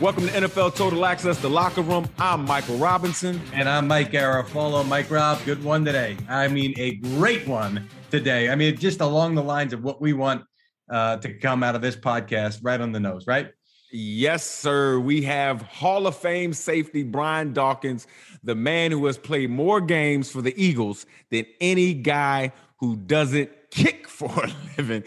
Welcome to NFL Total Access, the locker room. I'm Michael Robinson. And I'm Mike Garafolo. Mike Rob, good one today. I mean, a great one today. I mean, just along the lines of what we want uh, to come out of this podcast, right on the nose, right? Yes, sir. We have Hall of Fame safety Brian Dawkins, the man who has played more games for the Eagles than any guy who doesn't kick for a living.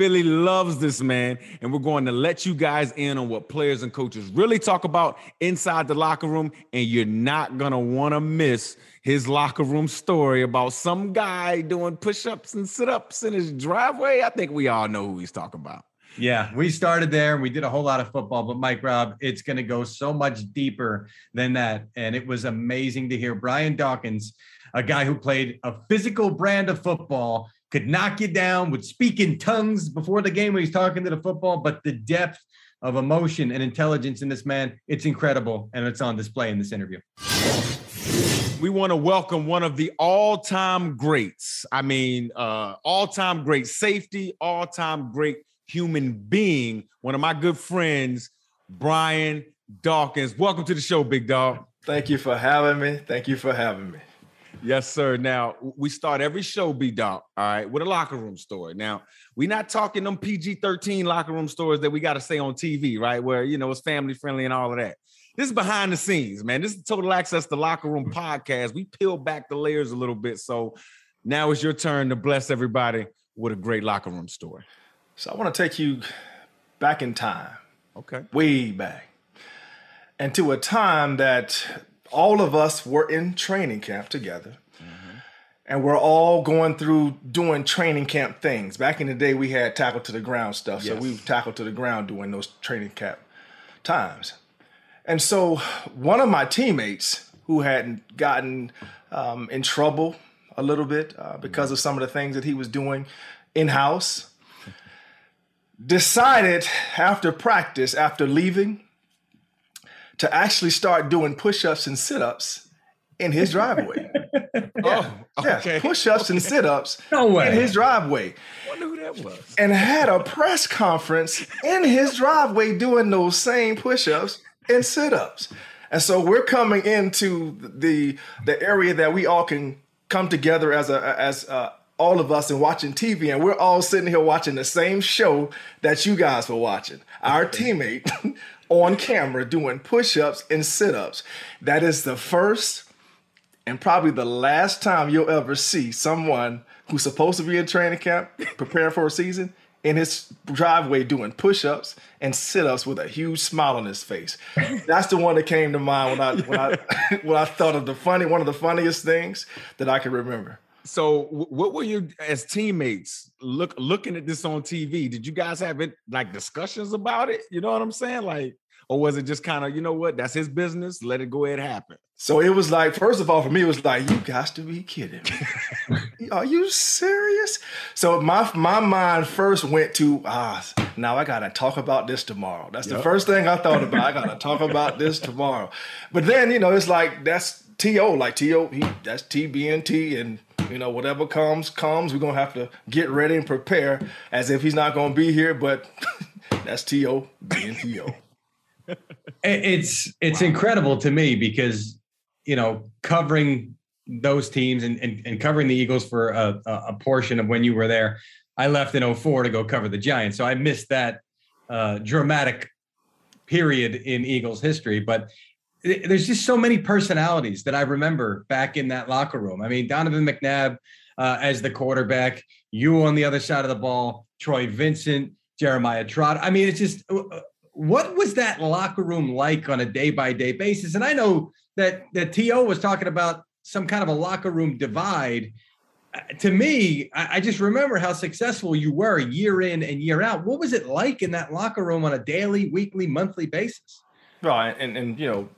Philly loves this man, and we're going to let you guys in on what players and coaches really talk about inside the locker room, and you're not going to want to miss his locker room story about some guy doing push-ups and sit-ups in his driveway. I think we all know who he's talking about. Yeah, we started there and we did a whole lot of football, but Mike Rob, it's going to go so much deeper than that. And it was amazing to hear Brian Dawkins, a guy who played a physical brand of football, could knock you down, would speak in tongues before the game when he's talking to the football, but the depth of emotion and intelligence in this man, it's incredible. And it's on display in this interview. We want to welcome one of the all-time greats. I mean, uh, all-time great safety, all-time great human being, one of my good friends, Brian Dawkins. Welcome to the show, big dog. Thank you for having me. Thank you for having me. Yes, sir. Now we start every show, B Dog, all right, with a locker room story. Now, we're not talking them PG-13 locker room stories that we got to say on TV, right? Where you know it's family friendly and all of that. This is behind the scenes, man. This is total access to locker room mm. podcast. We peel back the layers a little bit. So now it's your turn to bless everybody with a great locker room story. So I want to take you back in time. Okay. Way back. And to a time that all of us were in training camp together. Mm-hmm. And we're all going through doing training camp things. Back in the day, we had tackle to the ground stuff. Yes. So we tackled to the ground doing those training camp times. And so one of my teammates who had gotten um, in trouble a little bit uh, because of some of the things that he was doing in house decided after practice, after leaving, to actually start doing push-ups and sit-ups in his driveway. yeah. Oh, okay. Yeah, push-ups okay. and sit-ups no way. in his driveway. Wonder who that was. And had a press conference in his driveway doing those same push-ups and sit-ups. And so we're coming into the the area that we all can come together as a as a, all of us and watching TV, and we're all sitting here watching the same show that you guys were watching. Our teammate on camera doing push ups and sit ups. That is the first and probably the last time you'll ever see someone who's supposed to be in training camp preparing for a season in his driveway doing push-ups and sit-ups with a huge smile on his face. That's the one that came to mind when I when I when I thought of the funny one of the funniest things that I can remember. So, what were you as teammates look looking at this on TV? Did you guys have it like discussions about it? You know what I'm saying? Like, or was it just kind of, you know what, that's his business, let it go ahead happen? So it was like, first of all, for me, it was like, you got to be kidding me. Are you serious? So my my mind first went to ah, now I gotta talk about this tomorrow. That's yep. the first thing I thought about. I gotta talk about this tomorrow. But then, you know, it's like that's T.O. Like T.O. He that's TBNT and you know, whatever comes, comes. We're gonna have to get ready and prepare as if he's not gonna be here, but that's T.O. being T.O it's it's wow. incredible to me because you know covering those teams and, and, and covering the Eagles for a, a, portion of when you were there. I left in 04 to go cover the Giants. So I missed that uh, dramatic period in Eagles history. But there's just so many personalities that I remember back in that locker room. I mean, Donovan McNabb uh, as the quarterback, you on the other side of the ball, Troy Vincent, Jeremiah Trot. I mean, it's just uh, what was that locker room like on a day by day basis? And I know that that T.O. was talking about some kind of a locker room divide. Uh, to me, I, I just remember how successful you were year in and year out. What was it like in that locker room on a daily, weekly, monthly basis? Right, and and you know,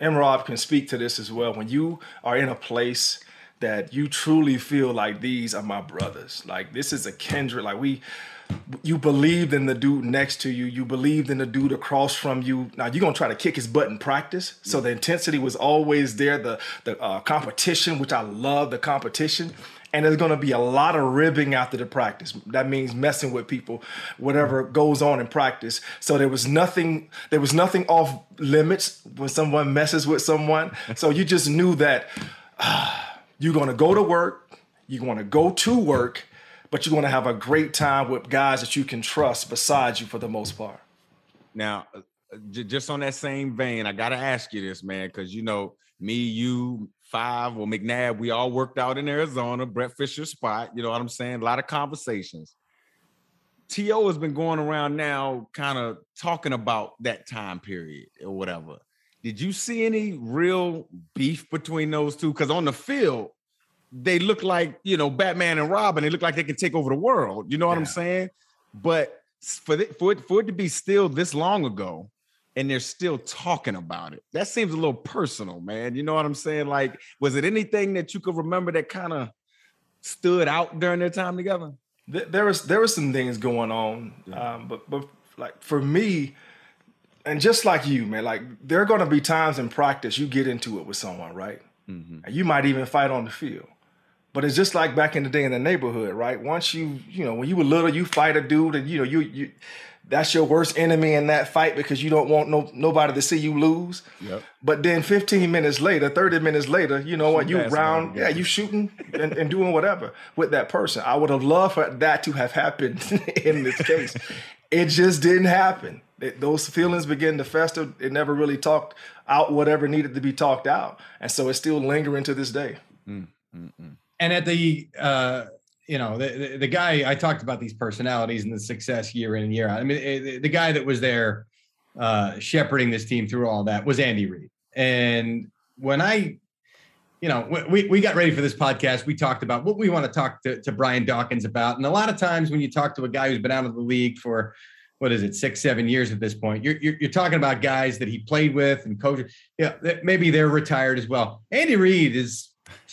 M. Rob can speak to this as well. When you are in a place that you truly feel like these are my brothers, like this is a kindred, like we you believed in the dude next to you. You believed in the dude across from you. Now you're gonna try to kick his butt in practice. So the intensity was always there. The the uh, competition, which I love, the competition. And there's going to be a lot of ribbing after the practice. That means messing with people, whatever goes on in practice. So there was nothing. There was nothing off limits when someone messes with someone. So you just knew that uh, you're going to go to work. You're going to go to work but you're going to have a great time with guys that you can trust beside you for the most part. Now, uh, just on that same vein, I got to ask you this, man, because you know, me, you, five, or McNabb, we all worked out in Arizona, Brett Fischer spot. You know what I'm saying? A lot of conversations. T.O. has been going around now, kind of talking about that time period or whatever. Did you see any real beef between those two? Because on the field, they look like you know Batman and Robin. They look like they can take over the world. You know what yeah. I'm saying? But for for it, for it to be still this long ago, and they're still talking about it, that seems a little personal, man. You know what I'm saying? Like, was it anything that you could remember that kind of stood out during their time together? There was there was some things going on, um, but but like for me, and just like you, man, like there are going to be times in practice you get into it with someone, right? Mm-hmm. You might even fight on the field. But it's just like back in the day in the neighborhood, right? Once you, you know, when you were little, you fight a dude, and you know, you you that's your worst enemy in that fight because you don't want no nobody to see you lose. Yep. But then 15 minutes later, 30 minutes later, you know what? You round, yeah, you shooting and, and, doing whatever with that person. I would have loved for that to have happened in this case. it just didn't happen. It, those feelings begin to fester. It never really talked out whatever needed to be talked out, and so it's still lingering to this day. Mm, mm, mm and at the uh, you know the, the, the guy I talked about these personalities and the success year in and year out. I mean, eh, the, the guy that was there uh, shepherding this team through all that was Andy Reid. And when I, you know, we we got ready for this podcast, we talked about what we want to talk to, to Brian Dawkins about. And a lot of times when you talk to a guy who's been out of the league for what is it, six, seven years at this point. You're, you're, you're, talking about guys that he played with and coached. Yeah, maybe they're retired as well. Andy Reid is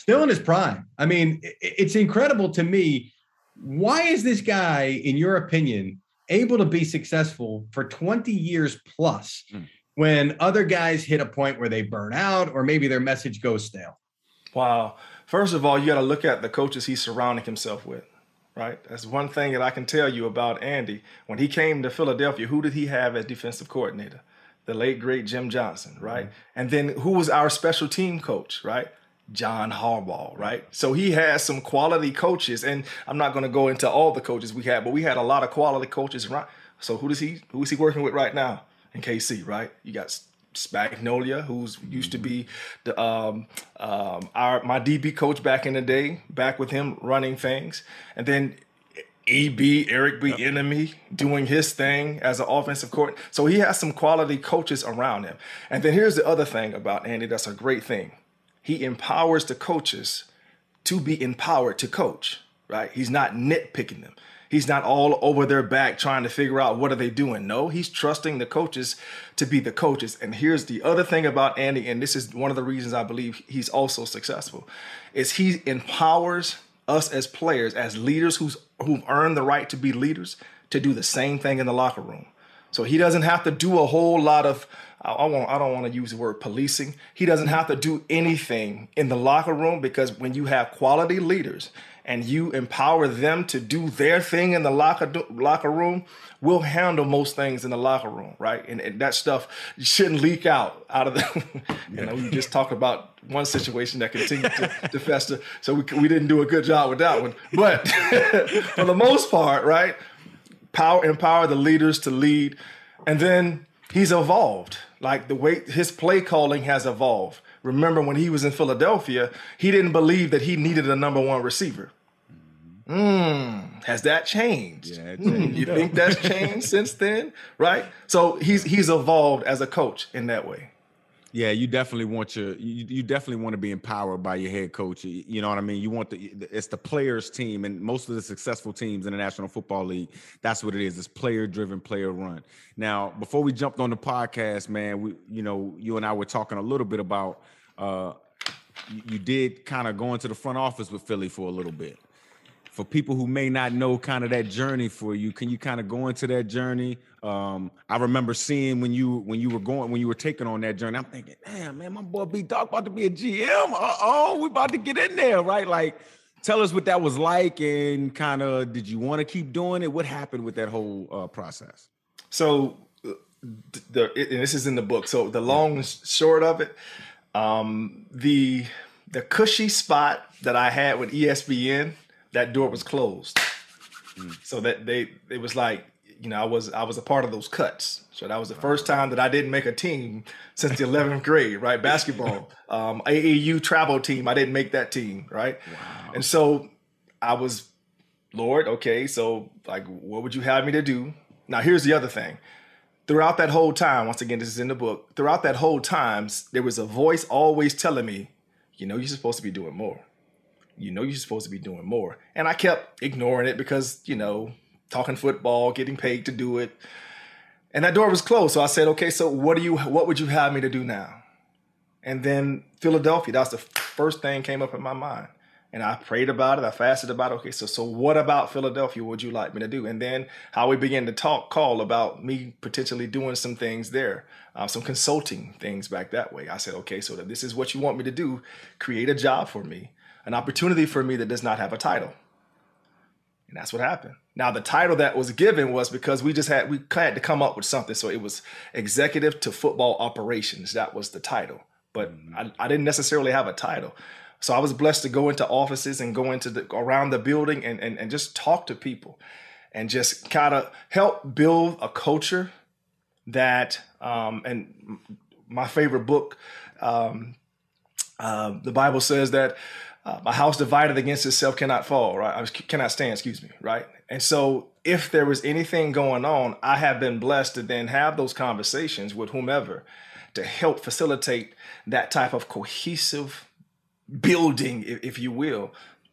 still in his prime. I mean, it's incredible to me. Why is this guy, in your opinion, able to be successful for 20 years plus mm. when other guys hit a point where they burn out or maybe their message goes stale? Wow. First of all, you got to look at the coaches he's surrounding himself with, right? That's one thing that I can tell you about Andy. When he came to Philadelphia, who did he have as defensive coordinator? The late, great Jim Johnson, right? Mm-hmm. And then who was our special team coach, right? John Harbaugh, right? So he has some quality coaches, and I'm not going to go into all the coaches we had, but we had a lot of quality coaches around. So who does he? Who is he working with right now in KC? Right? You got Spagnuolo, who's used to be the um, um, our my DB coach back in the day, back with him running things, and then EB Eric Bieniemy doing his thing as an offensive court. So he has some quality coaches around him. And then here's the other thing about Andy that's a great thing he empowers the coaches to be empowered to coach, right? He's not nitpicking them. He's not all over their back trying to figure out what are they doing. No, he's trusting the coaches to be the coaches. And here's the other thing about Andy, and this is one of the reasons I believe he's also successful, is he empowers us as players, as leaders who's who've earned the right to be leaders, to do the same thing in the locker room. So he doesn't have to do a whole lot of I, I, want, I don't want to use the word policing. He doesn't have to do anything in the locker room because when you have quality leaders and you empower them to do their thing in the locker locker room, we'll handle most things in the locker room, right? And, and that stuff shouldn't leak out out of the. you know, we just talked about one situation that continued to, to fester, so we we didn't do a good job with that one. But for the most part, right? Power empower the leaders to lead, and then he's evolved. Like the way his play calling has evolved. Remember when he was in Philadelphia, he didn't believe that he needed a number one receiver. Mm, has that changed? Yeah, mm, you think that's changed since then? Right? So he's he's evolved as a coach in that way. Yeah, you definitely want your you, you definitely want to be empowered by your head coach. You, you, know what I mean? You want the it's the players team and most of the successful teams in the National Football League, that's what it is. It's player driven, player run. Now, before we jumped on the podcast, man, we you know, you and I were talking a little bit about uh you, you did kind of go into the front office with Philly for a little bit for people who may not know kind of that journey for you can you kind of go into that journey? Um, i remember seeing when you when you were going when you were taking on that journey i'm thinking damn man my boy b dog about to be a gm oh we about to get in there right? Like tell us what that was like and kind of did you want to keep doing it? What happened with that whole uh, process? So the and this is in the book. So the long short of it um, the the cushy spot that i had with espn that door was closed. Mm. So that they it was like you know I was I was a part of those cuts. So that was the first time that I didn't make a team since the 11th grade, right? Basketball, um, AAU travel team. I didn't make that team, right? Wow. And so I was, Lord, okay, so like, what would you have me to do? Now here's the other thing. Throughout that whole time, once again, this is in the book. Throughout that whole times, there was a voice always telling me, you know, you're supposed to be doing more you know you're supposed to be doing more. And I kept ignoring it because, you know, talking football, getting paid to do it. And that door was closed. So I said, okay, so what do you what would you have me to do now? And then Philadelphia, that's the first thing came up in my mind. And I prayed about it. I fasted about it. Okay, so so what about Philadelphia would you like me to do? And then how we began to talk, call about me potentially doing some things there, uh, some consulting things back that way. I said, okay, so this is what you want me to do. Create a job for me an opportunity for me that does not have a title. And that's what happened. Now, the title that was given was because we just had we had to come up with something. So it was executive to football operations. That was the title. But I, I didn't necessarily have a title. So I was blessed to go into offices and go into the around the building and, and, and just talk to people and just kind of help build a culture that um, and my favorite book um, uh, the bible says that uh, a house divided against itself cannot fall, right? I cannot stand, excuse me, right? And so, if there was anything going on, I have been blessed to then have those conversations with whomever to help facilitate that type of cohesive building, if you will,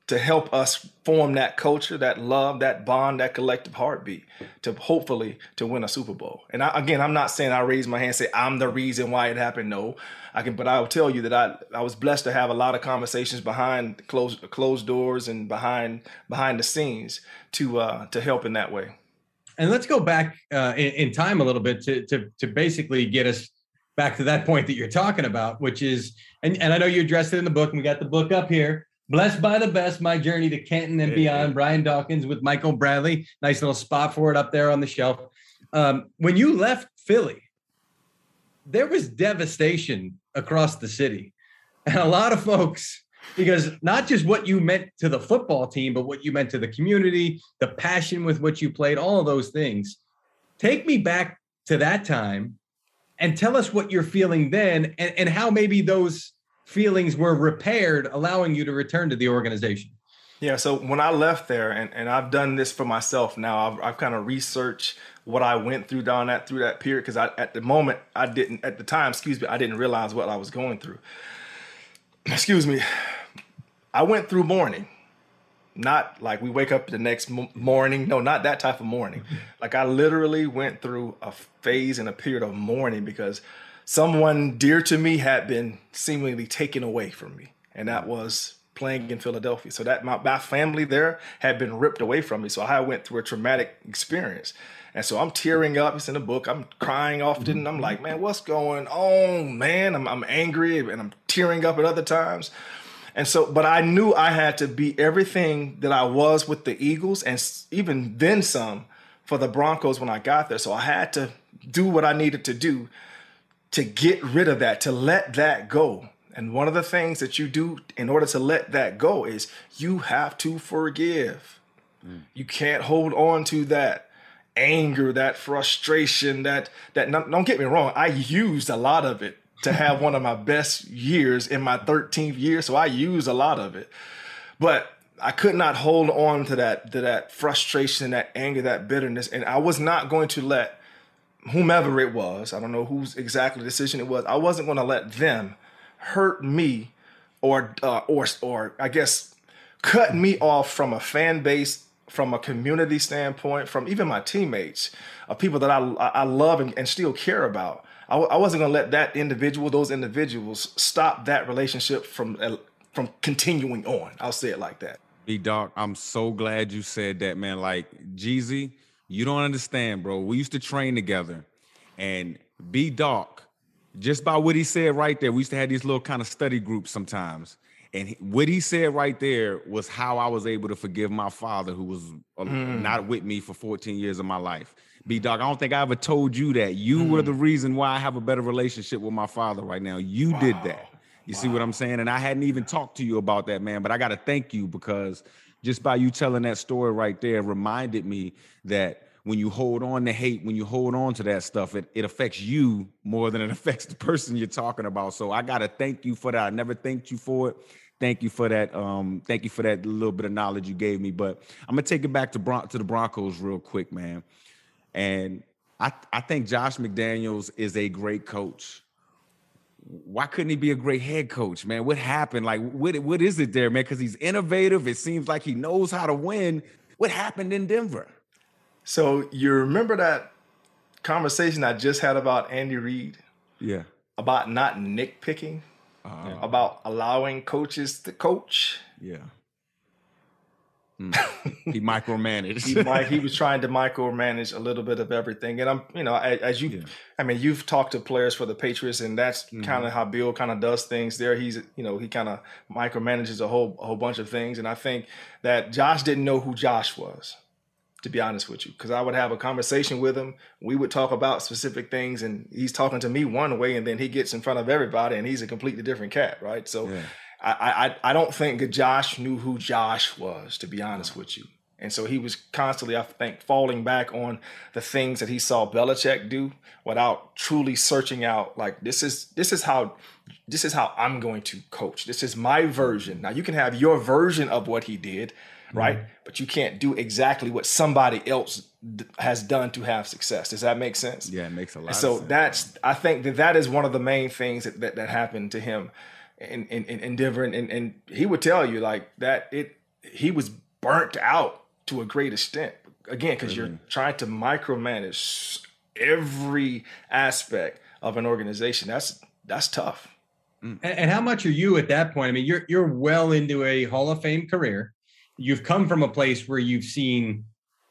to help us form that culture, that love, that bond, that collective heartbeat to hopefully to win a Super Bowl. And I, again, I'm not saying I raise my hand and say I'm the reason why it happened. No, I can, but I will tell you that I I was blessed to have a lot of conversations behind closed closed doors and behind behind the scenes to uh, to help in that way. And let's go back uh, in, in time a little bit to to to basically get us back to that point that you're talking about, which is, and, and I know you addressed it in the book, and we got the book up here. Blessed by the Best, My Journey to Canton and Beyond, Brian Dawkins with Michael Bradley. Nice little spot for it up there on the shelf. Um, when you left Philly, there was devastation across the city. And a lot of folks, because not just what you meant to the football team, but what you meant to the community, the passion with which you played, all of those things. Take me back to that time and tell us what you're feeling then and, and how maybe those feelings were repaired, allowing you to return to the organization? Yeah, so when I left there, and, and I've done this for myself now, I've, I've kind of researched what I went through down that through that period because I at the moment I didn't at the time, excuse me, I didn't realize what I was going through. Excuse me. I went through mourning. Not like we wake up the next morning. No, not that type of mourning. Mm-hmm. like I literally went through a phase and a period of mourning because someone dear to me had been seemingly taken away from me, and that was playing in Philadelphia. So that my, my family there had been ripped away from me. So I went through a traumatic experience. And so I'm tearing up. It's in the book. I'm crying often. And I'm like, man, what's going on, man? I'm, I'm angry and I'm tearing up at other times. And so, but I knew I had to be everything that I was with the Eagles and even then some for the Broncos when I got there. So I had to do what I needed to do to get rid of that, to let that go. And one of the things that you do in order to let that go is you have to forgive. Mm. You can't hold on to that anger, that frustration, that that don't get me wrong, I used a lot of it to have one of my best years in my 13th year. So I used a lot of it. But I could not hold on to that to that frustration, that anger, that bitterness. And I was not going to let whomever it was, I don't know whose exactly decision it was, I wasn't going to let them hurt me or uh, or or I guess cut me off from a fan base from a community standpoint, from even my teammates, of people that I I love and, and still care about. I, I wasn't going to let that individual, those individuals, stop that relationship from uh, from continuing on. I'll say it like that. B Dog, I'm so glad you said that, man. Like Jeezy, you don't understand, bro. We used to train together, and B Dog, just by what he said right there, we used to have these little kind of study groups sometimes. And he, what he said right there was how I was able to forgive my father, who was mm. not with me for 14 years of my life. B Dog, I don't think I ever told you that. You mm. were the reason why I have a better relationship with my father right now. You wow. did that. You wow. see what I'm saying? And I hadn't even talked to you about that, man. But I got to thank you because just by you telling that story right there reminded me that when you hold on to hate, when you hold on to that stuff, it, it affects you more than it affects the person you're talking about. So I gotta thank you for that. I never thanked you for it thank you for that. Um, thank you for that little bit of knowledge you gave me. But I'm gonna take it back to Bron- to the Broncos real quick, man. And I I think Josh McDaniels is a great coach. Why couldn't he be a great head coach, man? What happened? Like, what what is it there, man? Because he's innovative. It seems like he knows how to win. What happened in Denver? So you remember that conversation I just had about Andy Reid? Yeah. About not nitpicking uh, about allowing coaches to coach. Yeah. Mm. he micromanaged. he, he, was trying to micromanage a little bit of everything, and I'm, you know, as, as you, yeah. I mean, you've talked to players for the Patriots, and that's mm-hmm. kind of how Bill kind of does things. There, he's, you know, he kind of micromanages a whole a whole bunch of things, and I think that Josh didn't know who Josh was to be honest with you, because I would have a conversation with him. We would talk about specific things, and he's talking to me one way, and then he gets in front of everybody, and he's a completely different cat, right? So, yeah. I, I I don't think Josh knew who Josh was, to be honest with you. And so he was constantly, I think, falling back on the things that he saw Belichick do without truly searching out like this is this is how this is how I'm going to coach. This is my version. Now you can have your version of what he did, right? Mm-hmm. But you can't do exactly what somebody else d- has done to have success. Does that make sense? Yeah, it makes a lot. And so sense. that's I think that that is one of the main things that that, that happened to him in in, in Denver, and, and he would tell you like that it he was burnt out to a great extent. Again, because mm-hmm. you're trying to micromanage every aspect of an organization. That's that's tough. And, and, how much are you at that point? I mean, you're you're well into a Hall of Fame career you've come from a place where you've seen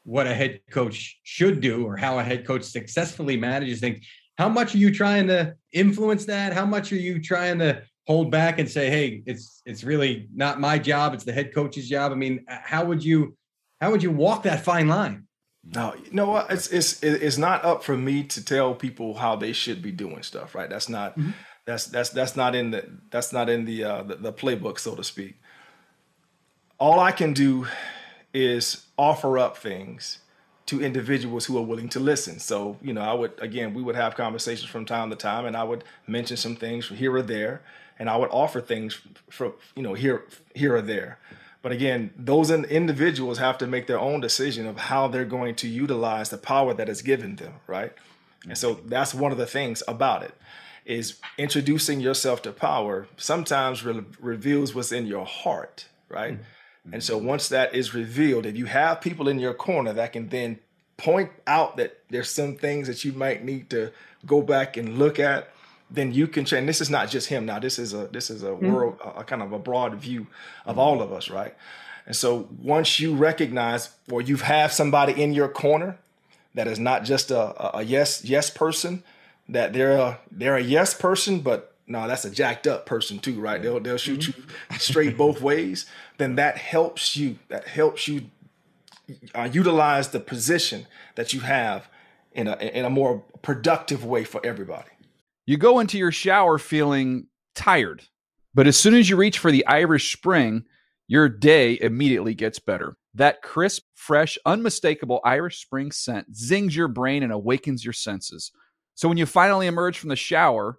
what a head coach should do or how a head coach successfully manages things. How much are you trying to influence that? How much are you trying to hold back and say, "Hey, it's it's really not my job; it's the head coach's job"? I mean, how would you how would you walk that fine line? No, you know what? It's it's it's not up for me to tell people how they should be doing stuff, right? That's not mm-hmm. that's that's that's not in the that's not in the, uh, the the playbook, so to speak all I can do is offer up things to individuals who are willing to listen. So, you know, I would, again, we would have conversations from time to time and I would mention some things here or there and I would offer things from, you know, here, here or there. But again, those individuals have to make their own decision of how they're going to utilize the power that is given them, right? And so that's one of the things about it is introducing yourself to power sometimes re- reveals what's in your heart right? Mm-hmm. And so once that is revealed, if you have people in your corner that can then point out that there's some things that you might need to go back and look at, then you can change. This is not just him now. This is a this is a mm-hmm. world, a, kind of a broad view of all of us, right? And so once you recognize or you have somebody in your corner that is not just a, a yes yes person, that they're a, they're a yes person, but no, that's a jacked up person too, right? They'll they'll shoot mm-hmm. you straight both ways. Then that helps you. That helps you uh, utilize the position that you have in a in a more productive way for everybody. You go into your shower feeling tired, but as soon as you reach for the Irish Spring, your day immediately gets better. That crisp, fresh, unmistakable Irish Spring scent zings your brain and awakens your senses. So when you finally emerge from the shower,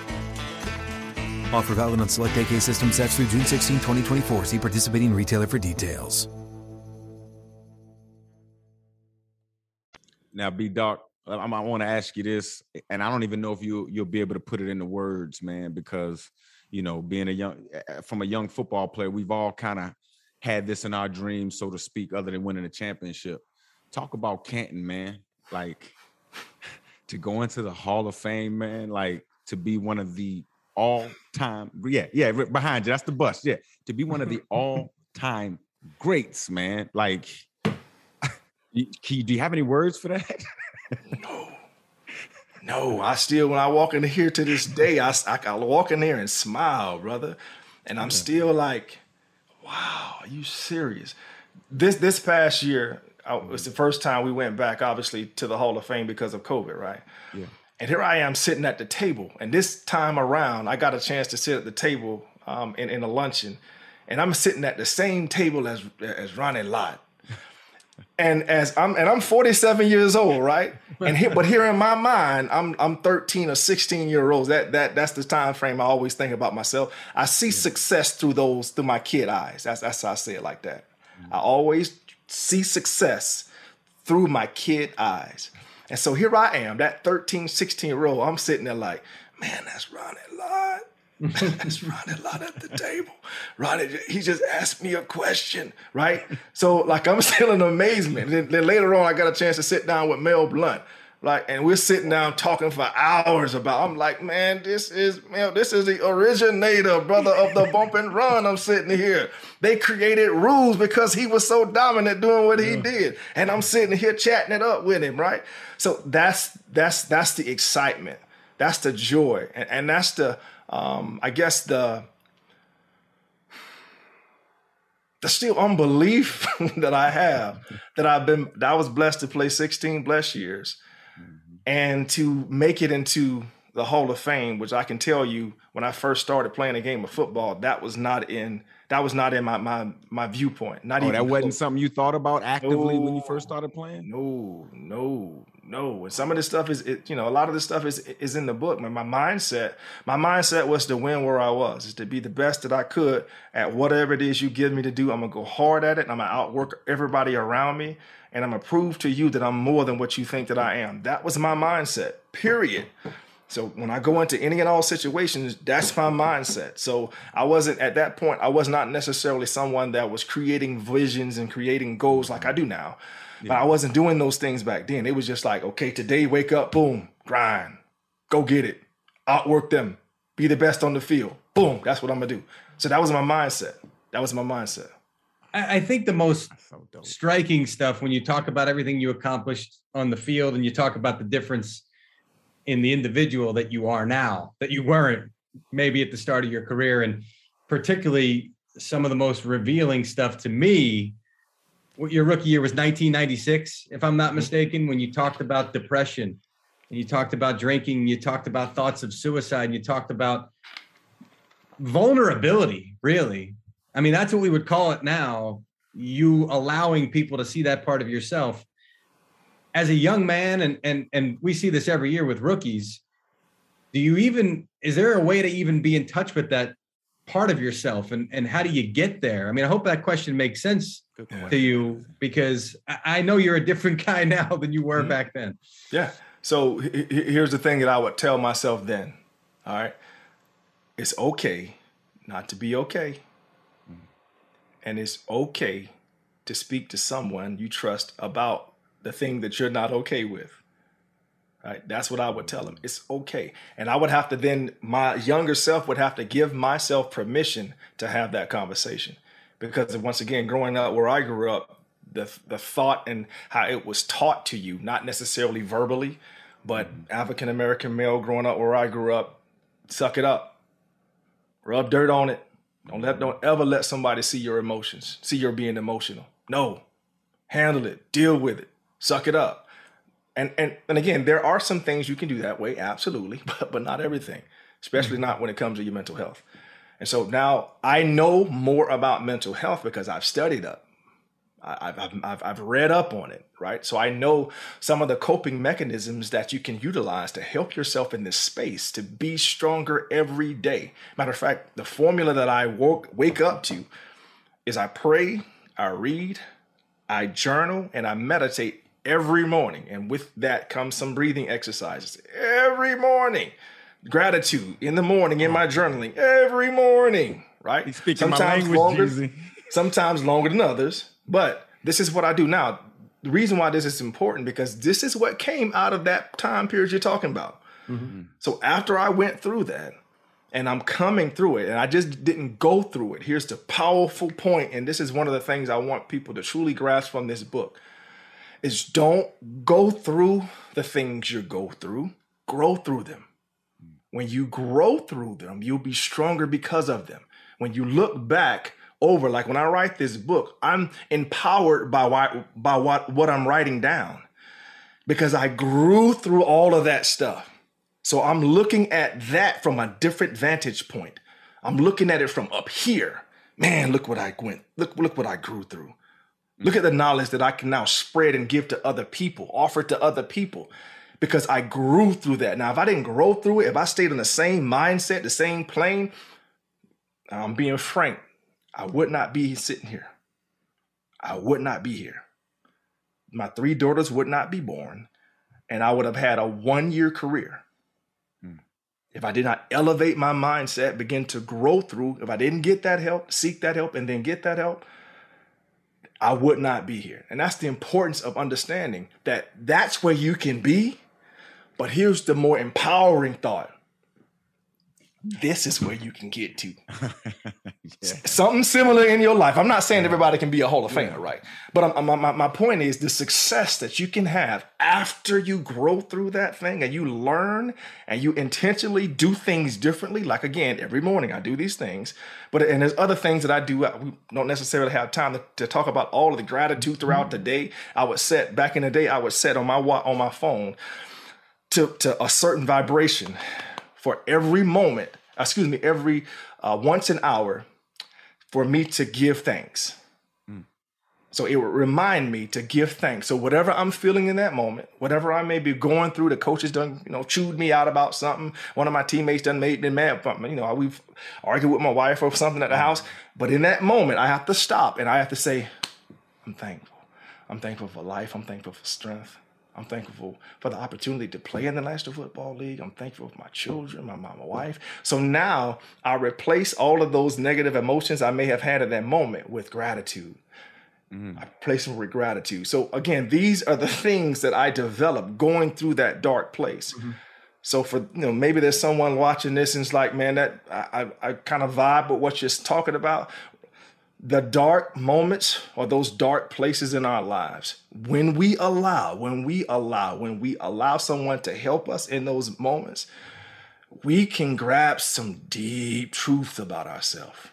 Offer valid on select AK system sets through June 16, 2024. See participating retailer for details. Now, B Dog, I, want to ask you this, and I don't even know if you you'll be able to put it into words, man, because you know, being a young from a young football player, we've all kind of had this in our dreams, so to speak, other than winning a championship. Talk about Canton, man. Like to go into the Hall of Fame, man. Like to be one of the all-time, yeah, yeah, behind you. That's the bus. Yeah, to be one of the all-time greats, man. Like, do you have any words for that? no. No, I still, when I walk in here to this day, I, I, I walk in there and smile, brother. And I'm still like, wow, are you serious? This this past year, I, it was the first time we went back, obviously, to the Hall of Fame because of COVID, right? Yeah. And here I am sitting at the table. And this time around, I got a chance to sit at the table um, in, in a luncheon. And I'm sitting at the same table as as Ronnie Lott and as I'm and I'm 47 years old, right? And here, but here in my mind, I'm I'm 13 or 16 year olds. That that that's the time frame I always think about myself. I see success through those through my kid eyes. That's that's how I say it like that. I always see success through my kid eyes. And so here I am, that 13, 16 year old. I'm sitting there like, man, that's Ronnie Lott. That's Ronnie Lott at the table. Ronnie, he just asked me a question, right? So like I'm still in amazement. Then, then later on, I got a chance to sit down with Mel Blount Like, and we're sitting down talking for hours about. I'm like, man, this is man, this is the originator, brother of the bump and run. I'm sitting here. They created rules because he was so dominant doing what he did, and I'm sitting here chatting it up with him, right? So that's that's that's the excitement, that's the joy, and, and that's the um, I guess the the still unbelief that I have that I've been that I was blessed to play 16 blessed years. Mm-hmm. and to make it into the Hall of Fame, which I can tell you when I first started playing a game of football, that was not in that was not in my my my viewpoint. Not oh, even that wasn't close. something you thought about actively when you first started playing. No, no, no. And some of this stuff is, it, you know, a lot of this stuff is is in the book. Man, my mindset, my mindset was to win where I was, is to be the best that I could at whatever it is you give me to do. I'm gonna go hard at it. And I'm gonna outwork everybody around me, and I'm gonna prove to you that I'm more than what you think that I am. That was my mindset. Period. So when I go into any and all situations, that's my mindset. So I wasn't at that point, I was not necessarily someone that was creating visions and creating goals like I do now. But I wasn't doing those things back then. It was just like, okay, today wake up, boom, grind, go get it, outwork them, be the best on the field. Boom, that's what I'm gonna do. So that was my mindset. That was my mindset. I, I think the most So striking stuff when you talk about everything you accomplished on the field and you talk about the difference in the individual that you are now that you weren't maybe at the start of your career. And particularly some of the most revealing stuff to me what your rookie year was 1996 if i'm not mistaken when you talked about depression. And you talked about drinking you talked about thoughts of suicide and you talked about vulnerability really. I mean that's what we would call it now you allowing people to see that part of yourself as a young man and and and we see this every year with rookies do you even is there a way to even be in touch with that part of yourself and and how do you get there i mean i hope that question makes sense Good Yeah. to you because i I know you're a different guy now than you were Mhm. back then Yeah. So he- he- here's the thing that I would tell myself then. All right. It's okay not to be okay. And it's okay to speak to someone you trust about the thing that you're not okay with. Right? That's what I would tell them. It's okay. And I would have to then, my younger self would have to give myself permission to have that conversation. Because once again, growing up where I grew up, the the thought and how it was taught to you, not necessarily verbally, but African American male growing up where I grew up, suck it up, rub dirt on it. Don't let don't ever let somebody see your emotions, see you're being emotional. No, handle it, deal with it, suck it up. And and and again, there are some things you can do that way, absolutely, but but not everything, especially mm. not when it comes to your mental health. And so now I know more about mental health because I've studied up. I've, I've, I've, I've read up on it, right? So I know some of the coping mechanisms that you can utilize to help yourself in this space to be stronger every day. Matter of fact, the formula that I woke, wake up to is I pray, I read, I journal, and I meditate every morning. And with that comes some breathing exercises every morning. Gratitude in the morning in my journaling every morning, right? He's speaking my language, Jeezy. sometimes longer than others. But this is what I do now. The reason why this is important because this is what came out of that time period you're talking about. Mm-hmm. So after I went through that, and I'm coming through it, and I just didn't go through it. Here's the powerful point, and this is one of the things I want people to truly grasp from this book: is don't go through the things you go through, grow through them. When you grow through them, you'll be stronger because of them. When you look back over, like when I write this book, I'm empowered by what by what what I'm writing down because I grew through all of that stuff. So I'm looking at that from a different vantage point. I'm looking at it from up here. Man, look what I went. Look, look what I grew through. Look at the knowledge that I can now spread and give to other people, offer to other people, because I grew through that. Now, if I didn't grow through it, if I stayed in the same mindset, the same plane, I'm being frank, I would not be sitting here. I would not be here. My three daughters would not be born, and I would have had a one year career. Hmm. If I did not elevate my mindset, begin to grow through, if I didn't get that help, seek that help, and then get that help, I would not be here. And that's the importance of understanding that that's where you can be. But here's the more empowering thought this is where you can get to. Something similar in your life. I'm not saying everybody can be a Hall of Famer, right? But I'm, I'm- my, my point is the success that you can have after you grow through that thing and you learn and you intentionally do things differently. Like, again, every morning I do these things, but and there's other things that I do. We don't necessarily have time to, to talk about all of the gratitude throughout the mm-hmm. day. I would set, back in the day, I would set on my on my phone to, to a certain vibration for every moment, excuse me, every uh, once an hour for me to give thanks. So it would remind me to give thanks. So whatever I'm feeling in that moment, whatever I may be going through, the coach has done, you know, chewed me out about something. One of my teammates done made me mad. You know, we've argued with my wife or something at the house. But in that moment, I have to stop and I have to say, I'm thankful. I'm thankful for life. I'm thankful for strength. I'm thankful for the opportunity to play in the National Football League. I'm thankful for my children, my mom, my wife. So now I replace all of those negative emotions I may have had at that moment with gratitude. Mm. I place them with gratitude. So again, these are the things that I developed going through that dark place. Mm-hmm. So for you know, maybe there's someone watching this and it's like, man, that I, I, I kind of vibe with what you're talking about the dark moments or those dark places in our lives. When we allow when we allow when we allow someone to help us in those moments we can grab some deep truth about ourselves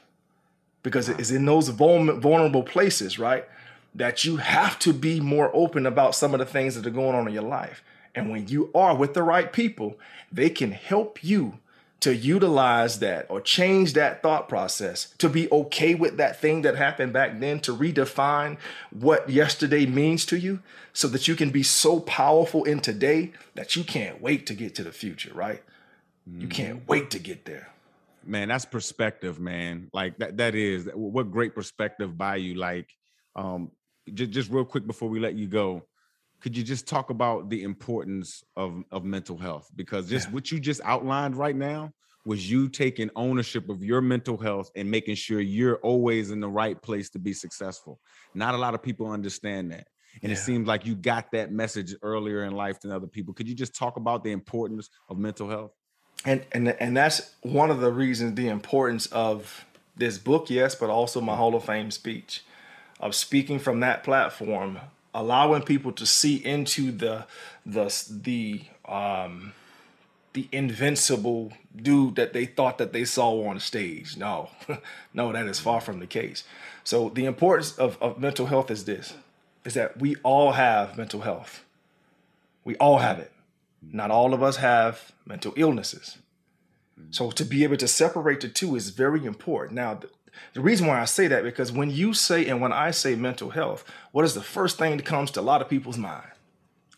because it's in those vulnerable places right that you have to be more open about some of the things that are going on in your life. And when you are with the right people they can help you to utilize that or change that thought process, to be okay with that thing that happened back then, to redefine what yesterday means to you so that you can be so powerful in today that you can't wait to get to the future, right? Mm. You can't wait to get there. Man, that's perspective, man. Like that that is what great perspective by you. Like um just, just real quick before we let you go, could you just talk about the importance of of mental health? Because just yeah. what you just outlined right now was you taking ownership of your mental health and making sure you're always in the right place to be successful. Not a lot of people understand that and yeah. it seems like you got that message earlier in life than other people. Could you just talk about the importance of mental health? And and and that's one of the reasons the importance of this book yes but also my mm. hall of fame speech of speaking from that platform allowing people to see into the the the um the invincible dude that they thought that they saw on stage. No, no, that is far from the case. So the importance of, of mental health is this is that we all have mental health. We all have it. Not all of us have mental illnesses. So to be able to separate the two is very important. Now, the reason why I say that because when you say and when I say mental health, what is the first thing that comes to a lot of people's mind?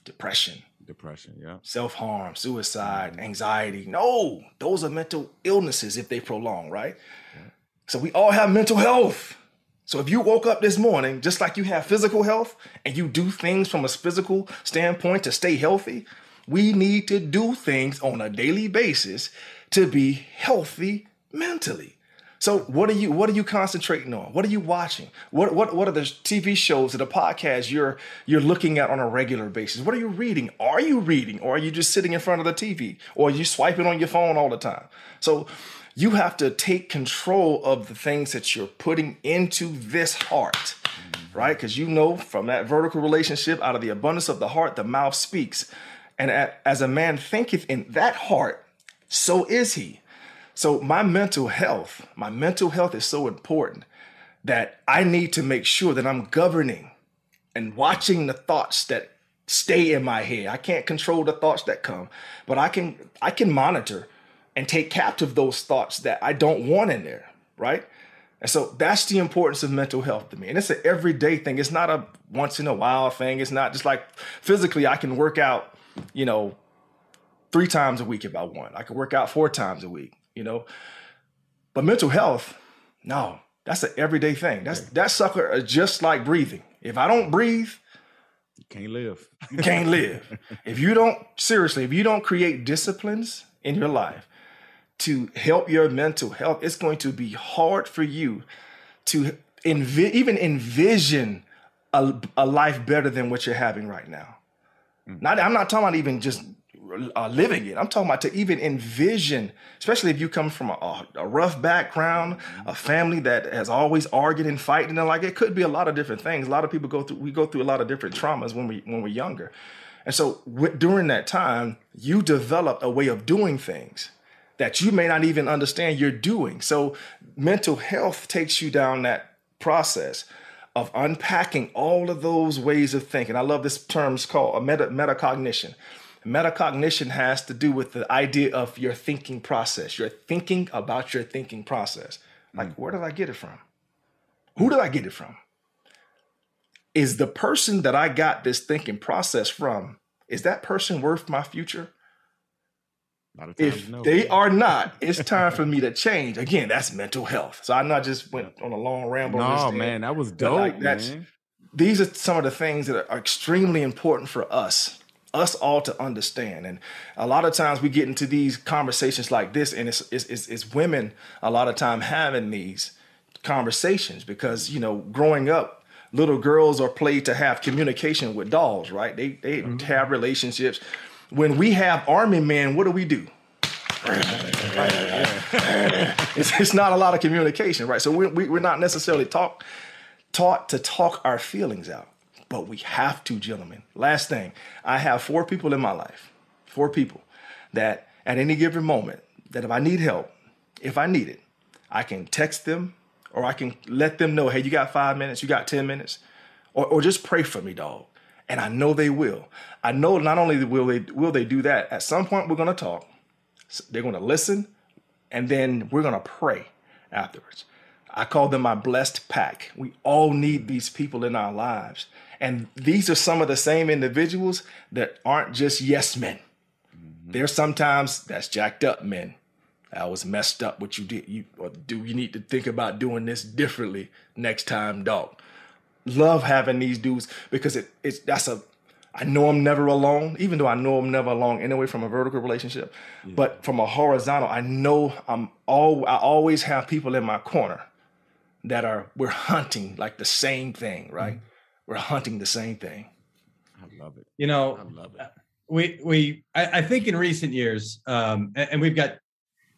Depression. Depression, yeah. Self-harm, suicide, mm-hmm. anxiety. No, those are mental illnesses if they prolong, right? Yeah. So we all have mental health. So if you woke up this morning just like you have physical health and you do things from a physical standpoint to stay healthy, we need to do things on a daily basis to be healthy mentally. So what are you what are you concentrating on? What are you watching? What what what are the TV shows or the podcasts you're you're looking at on a regular basis? What are you reading? Are you reading or are you just sitting in front of the TV or are you swiping on your phone all the time? So you have to take control of the things that you're putting into this heart, right? Because you know from that vertical relationship, out of the abundance of the heart, the mouth speaks. And as a man thinketh in that heart, so is he. So my mental health, my mental health is so important that I need to make sure that I'm governing and watching the thoughts that stay in my head. I can't control the thoughts that come, but I can I can monitor and take captive those thoughts that I don't want in there, right? And so that's the importance of mental health to me. And it's an everyday thing. It's not a once in a while thing. It's not just like physically I can work out, you know, three times a week if I want. I can work out four times a week you know. But mental health, no, that's an everyday thing. That's that sucker is just like breathing. If I don't breathe, you can't live. you can't live. If you don't seriously, if you don't create disciplines in your life to help your mental health, it's going to be hard for you to envi- even envision a, a life better than what you're having right now. Mm. Not, I'm not talking about even just uh, living it. I'm talking about to even envision, especially if you come from a, a, rough background, a family that has always argued and fighting, and like it could be a lot of different things. A lot of people go through. We go through a lot of different traumas when we when we're younger, and so w- during that time, you develop a way of doing things that you may not even understand you're doing. So mental health takes you down that process of unpacking all of those ways of thinking. I love this term. It's called a meta metacognition Metacognition has to do with the idea of your thinking process. You're thinking about your thinking process. Like, mm. where did I get it from? Who did I get it from? Is the person that I got this thinking process from, is that person worth my future? A lot of times, If no. they are not, it's time for me to change. Again, that's mental health. So I not just went on a long ramble. this no, man, that was dope, like, that's- man. these are some of the things that are extremely important for us us all to understand. And a lot of times we get into these conversations like this and it's it's, it's, it's women a lot of time having these conversations because you know growing up little girls are played to have communication with dolls right? They they mm-hmm. have relationships. When we have army men what do we do? It's, it's not a lot of communication right? So we, we, we're not necessarily talk taught to talk our feelings out. But we have to, gentlemen. Last thing, I have four people in my life, four people that at any given moment, that if I need help, if I need it, I can text them or I can let them know, hey, you got five minutes, you got 10 minutes, or, or just pray for me, dog. And I know they will. I know not only will they will they do that, at some point we're gonna talk. They're gonna listen, and then we're gonna pray afterwards. I call them my blessed pack. We all need these people in our lives. And these are some of the same individuals that aren't just yes men. Mm-hmm. They're sometimes that's jacked up men. I was messed up what you did. You or do you need to think about doing this differently next time, dog? Love having these dudes because it, it's that's a I know I'm never alone, even though I know I'm never alone anyway from a vertical relationship. But from a horizontal, I know I'm all I always have people in my corner that are we're hunting like the same thing, right? Mm-hmm. We're hunting the same thing. I love it. You know, I love it. we we I, I think in recent years, um, and, and we've got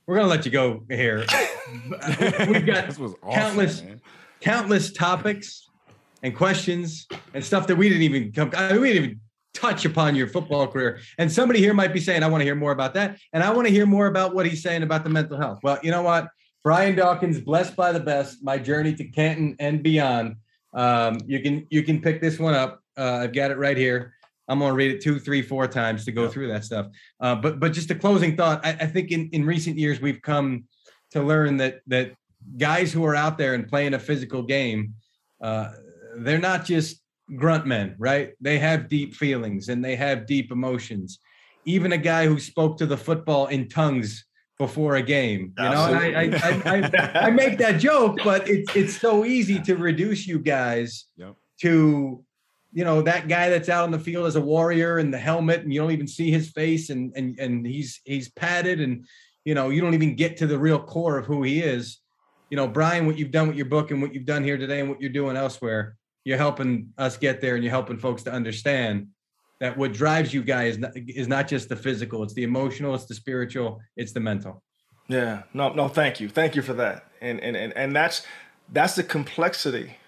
we're gonna let you go here. we've got this was awesome, countless man. countless topics and questions and stuff that we didn't even come. I mean, we didn't even touch upon your football career. And somebody here might be saying, "I want to hear more about that," and I want to hear more about what he's saying about the mental health. Well, you know what, Brian Dawkins, blessed by the best, my journey to Canton and beyond. Um, you can you can pick this one up. Uh, I've got it right here. I'm gonna read it two, three, four times to go through that stuff. Uh, but but just a closing thought. I, I think in, in recent years we've come to learn that that guys who are out there and playing a physical game, uh, they're not just grunt men, right? They have deep feelings and they have deep emotions. Even a guy who spoke to the football in tongues before a game, you know. And I, I, I, I, make that joke, but it's it's so easy to reduce you guys Yep. to you know that guy that's out on the field as a warrior in the helmet and you don't even see his face and and and he's he's padded and you know you don't even get to the real core of who he is you know brian what you've done with your book and what you've done here today and what you're doing elsewhere you're helping us get there and you're helping folks to understand that what drives you guys is not, is not just the physical it's the emotional it's the spiritual it's the mental. Yeah, no, no, thank you, thank you for that, and and and and that's that's the complexity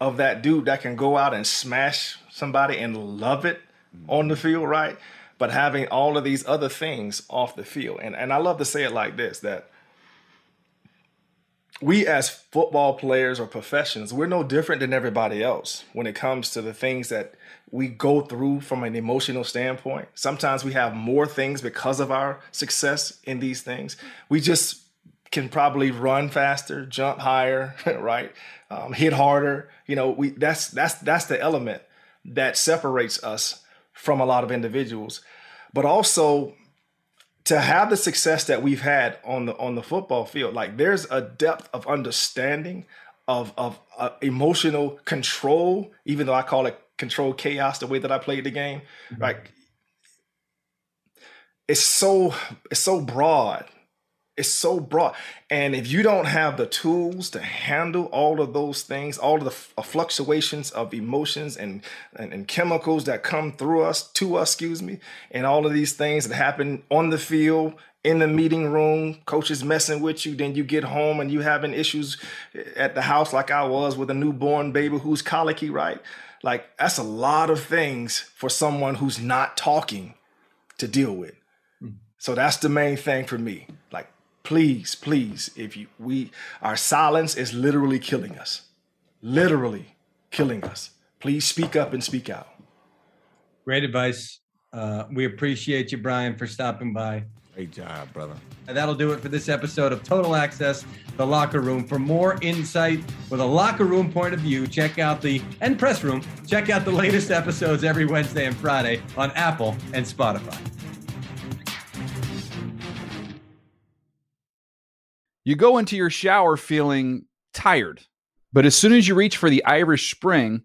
of that dude that can go out and smash somebody and love it mm-hmm. on the field, right? But having all of these other things off the field, and and I love to say it like this: that we as football players or professionals, we're no different than everybody else when it comes to the things that we go through from an emotional standpoint. Sometimes we have more things because of our success in these things. We just can probably run faster, jump higher, right? Um, hit harder. You know, we that's that's that's the element that separates us from a lot of individuals. But also to have the success that we've had on the on the football field, like there's a depth of understanding of of uh, emotional control, even though I call it control chaos the way that I played the game. Like it's so it's so broad. It's so broad. And if you don't have the tools to handle all of those things, all of the f- uh, fluctuations of emotions and, and, and chemicals that come through us, to us, excuse me, and all of these things that happen on the field, in the meeting room, coaches messing with you, then you get home and you having issues at the house like I was with a newborn baby who's colicky, right? Like that's a lot of things for someone who's not talking to deal with. So that's the main thing for me. Like, please, please, if you we our silence is literally killing us. Literally killing us. Please speak up and speak out. great advice Uh, we appreciate you, Brian, for stopping by. Great job, brother. And that'll do it for this episode of Total Access, the locker room. For more insight with a locker room point of view, check out the and press room. Check out the latest episodes every Wednesday and Friday on Apple and Spotify. You go into your shower feeling tired, but as soon as you reach for the Irish Spring,